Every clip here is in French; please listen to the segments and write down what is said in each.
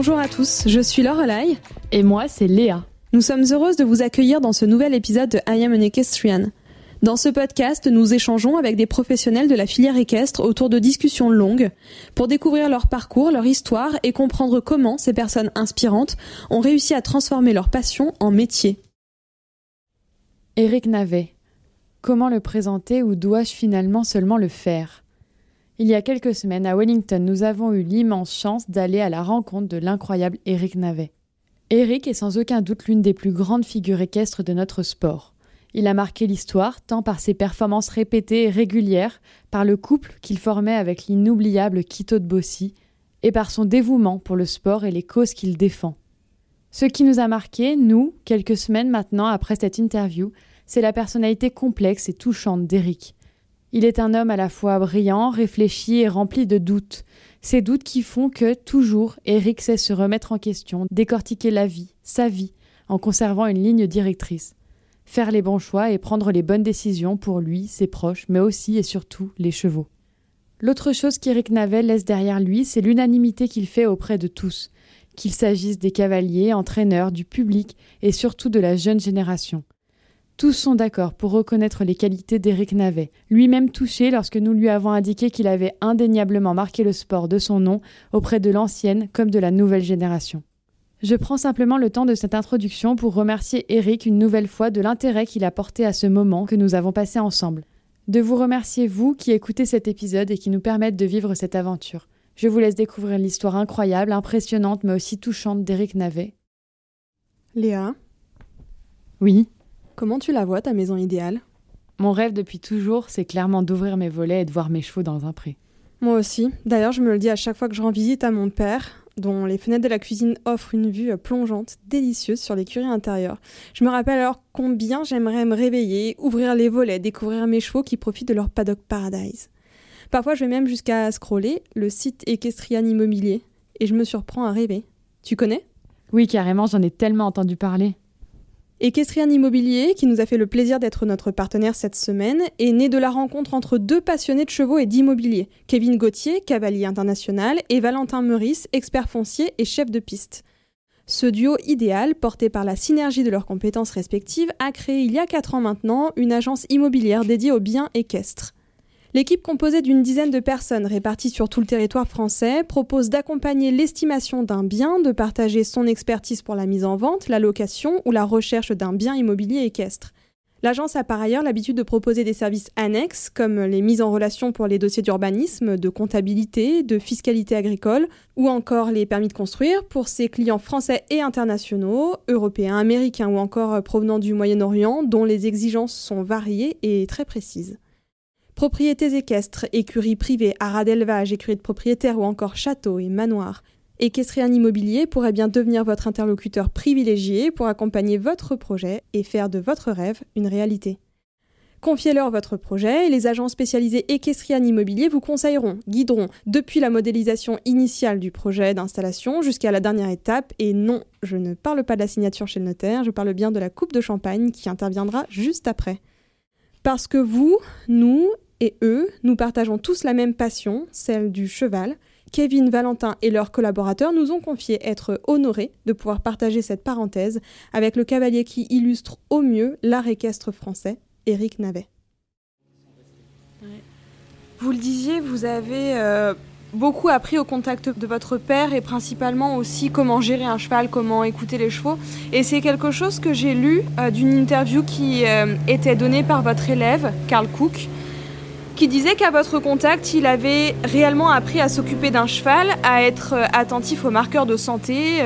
Bonjour à tous, je suis Lorelai. Et moi, c'est Léa. Nous sommes heureuses de vous accueillir dans ce nouvel épisode de I Am an Equestrian. Dans ce podcast, nous échangeons avec des professionnels de la filière équestre autour de discussions longues pour découvrir leur parcours, leur histoire et comprendre comment ces personnes inspirantes ont réussi à transformer leur passion en métier. Éric Navet. Comment le présenter ou dois-je finalement seulement le faire? Il y a quelques semaines, à Wellington, nous avons eu l'immense chance d'aller à la rencontre de l'incroyable Éric Navet. Éric est sans aucun doute l'une des plus grandes figures équestres de notre sport. Il a marqué l'histoire tant par ses performances répétées et régulières, par le couple qu'il formait avec l'inoubliable Quito de Bossy, et par son dévouement pour le sport et les causes qu'il défend. Ce qui nous a marqué, nous, quelques semaines maintenant après cette interview, c'est la personnalité complexe et touchante d'Éric. Il est un homme à la fois brillant, réfléchi et rempli de doutes. Ces doutes qui font que, toujours, Éric sait se remettre en question, décortiquer la vie, sa vie, en conservant une ligne directrice faire les bons choix et prendre les bonnes décisions pour lui, ses proches, mais aussi et surtout les chevaux. L'autre chose qu'Éric Navel laisse derrière lui, c'est l'unanimité qu'il fait auprès de tous, qu'il s'agisse des cavaliers, entraîneurs, du public et surtout de la jeune génération. Tous sont d'accord pour reconnaître les qualités d'Éric Navet, lui-même touché lorsque nous lui avons indiqué qu'il avait indéniablement marqué le sport de son nom auprès de l'ancienne comme de la nouvelle génération. Je prends simplement le temps de cette introduction pour remercier Eric une nouvelle fois de l'intérêt qu'il a porté à ce moment que nous avons passé ensemble. De vous remercier, vous qui écoutez cet épisode et qui nous permettent de vivre cette aventure. Je vous laisse découvrir l'histoire incroyable, impressionnante, mais aussi touchante d'Eric Navet. Léa? Oui? Comment tu la vois, ta maison idéale? Mon rêve depuis toujours, c'est clairement d'ouvrir mes volets et de voir mes chevaux dans un pré. Moi aussi. D'ailleurs, je me le dis à chaque fois que je rends visite à mon père dont les fenêtres de la cuisine offrent une vue plongeante, délicieuse sur l'écurie intérieure. Je me rappelle alors combien j'aimerais me réveiller, ouvrir les volets, découvrir mes chevaux qui profitent de leur paddock paradise. Parfois, je vais même jusqu'à scroller le site Equestrian Immobilier et je me surprends à rêver. Tu connais? Oui, carrément, j'en ai tellement entendu parler. Equestrian Immobilier, qui nous a fait le plaisir d'être notre partenaire cette semaine, est né de la rencontre entre deux passionnés de chevaux et d'immobilier, Kevin Gauthier, cavalier international, et Valentin Meurice, expert foncier et chef de piste. Ce duo idéal, porté par la synergie de leurs compétences respectives, a créé il y a 4 ans maintenant une agence immobilière dédiée aux biens équestres. L'équipe composée d'une dizaine de personnes réparties sur tout le territoire français propose d'accompagner l'estimation d'un bien, de partager son expertise pour la mise en vente, la location ou la recherche d'un bien immobilier équestre. L'agence a par ailleurs l'habitude de proposer des services annexes comme les mises en relation pour les dossiers d'urbanisme, de comptabilité, de fiscalité agricole ou encore les permis de construire pour ses clients français et internationaux, européens, américains ou encore provenant du Moyen-Orient dont les exigences sont variées et très précises. Propriétés équestres, écuries privées, haras d'élevage, écuries de propriétaires ou encore châteaux et manoirs. Equestrian Immobilier pourrait bien devenir votre interlocuteur privilégié pour accompagner votre projet et faire de votre rêve une réalité. Confiez-leur votre projet et les agents spécialisés Equestrian Immobilier vous conseilleront, guideront depuis la modélisation initiale du projet d'installation jusqu'à la dernière étape. Et non, je ne parle pas de la signature chez le notaire, je parle bien de la coupe de champagne qui interviendra juste après. Parce que vous, nous et eux, nous partageons tous la même passion, celle du cheval. Kevin, Valentin et leurs collaborateurs nous ont confié être honorés de pouvoir partager cette parenthèse avec le cavalier qui illustre au mieux l'art équestre français, Éric Navet. Vous le disiez, vous avez euh, beaucoup appris au contact de votre père et principalement aussi comment gérer un cheval, comment écouter les chevaux. Et c'est quelque chose que j'ai lu euh, d'une interview qui euh, était donnée par votre élève, Karl Cook, qui disait qu'à votre contact, il avait réellement appris à s'occuper d'un cheval, à être euh, attentif aux marqueurs de santé,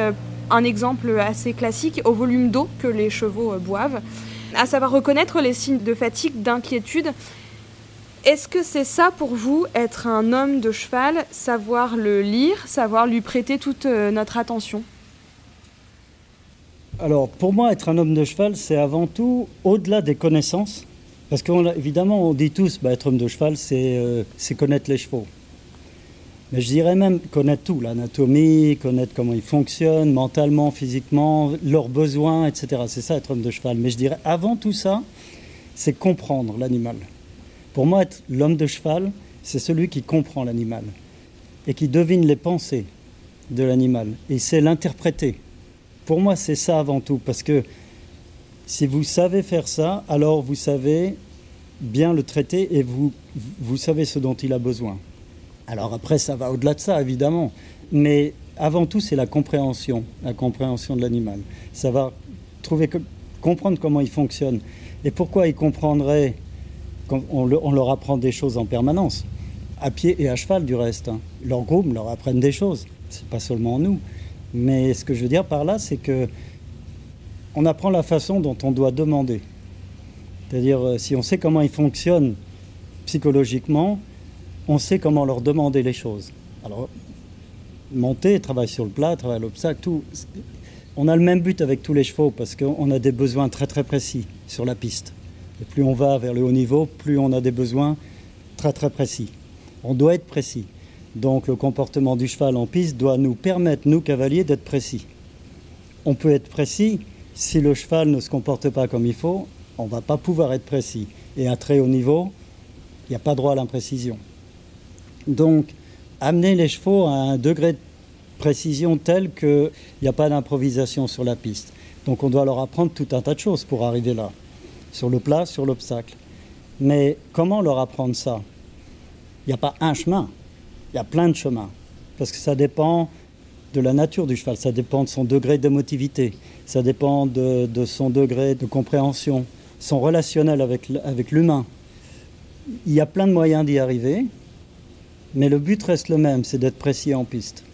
un exemple assez classique au volume d'eau que les chevaux boivent, à savoir reconnaître les signes de fatigue, d'inquiétude est-ce que c'est ça pour vous, être un homme de cheval, savoir le lire, savoir lui prêter toute euh, notre attention? Alors, pour moi, être un homme de cheval, c'est avant tout au-delà des connaissances. Parce qu'évidemment, on dit tous, bah, être homme de cheval, euh, c'est connaître les chevaux. Mais je dirais même connaître tout, l'anatomie, connaître comment ils fonctionnent, mentalement, physiquement, leurs besoins, etc. C'est ça, être homme de cheval. Mais je dirais, avant tout ça, c'est comprendre l'animal. Pour moi, être l'homme de cheval, c'est celui qui comprend l'animal et qui devine les pensées de l'animal. Et c'est l'interpréter. Pour moi, c'est ça avant tout, parce que si vous savez faire ça, alors vous savez bien le traiter et vous, vous savez ce dont il a besoin. Alors après, ça va au-delà de ça, évidemment. Mais avant tout, c'est la compréhension, la compréhension de l'animal. Savoir trouver, comprendre comment il fonctionne. Et pourquoi il comprendrait on, leur apprend des choses en permanence, à pied et à cheval du reste. Hein. Leur groupe leur apprennent des choses, c'est pas seulement nous. Mais ce que je veux dire par là, c'est que on apprend la façon dont on doit demander. C'est-à-dire, euh, si on sait comment ils fonctionnent psychologiquement, on sait comment leur demander les choses. Alors, monter, travailler sur le plat, travailler l'obstacle, tout. On a le même but avec tous les chevaux parce qu'on a des besoins très très précis sur la piste. Et plus on va vers le haut niveau, plus on a des besoins très très précis. On doit être précis. Donc le comportement du cheval en piste doit nous permettre, nous cavaliers, d'être précis. On peut être précis si le cheval ne se comporte pas comme il faut, on ne va pas pouvoir être précis. Et à très haut niveau, il n'y a pas droit à l'imprécision. Donc, amener les chevaux à un degré de précision tel qu'il n'y a pas d'improvisation sur la piste. Donc, on doit leur apprendre tout un tas de choses pour arriver là, sur le plat, sur l'obstacle. Mais comment leur apprendre ça? Il n'y a pas un chemin, il y a plein de chemins. Parce que ça dépend de la nature du cheval, ça dépend de son degré d'émotivité, ça dépend de, son degré de compréhension, son relationnel avec, avec l'humain. Il y a plein de moyens d'y arriver, mais le but reste le même, c'est d'être précis en piste.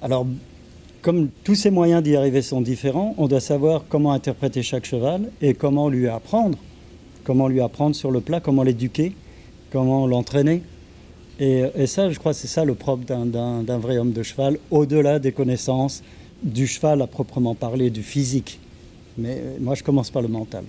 Alors, comme tous ces moyens d'y arriver sont différents, on doit savoir comment interpréter chaque cheval et comment lui apprendre, comment lui apprendre sur le plat, comment l'éduquer, comment l'entraîner. Et, ça, je crois, c'est ça le propre d'un vrai homme de cheval, au-delà des connaissances du cheval à proprement parler, du physique. Mais euh, moi, je commence par le mental.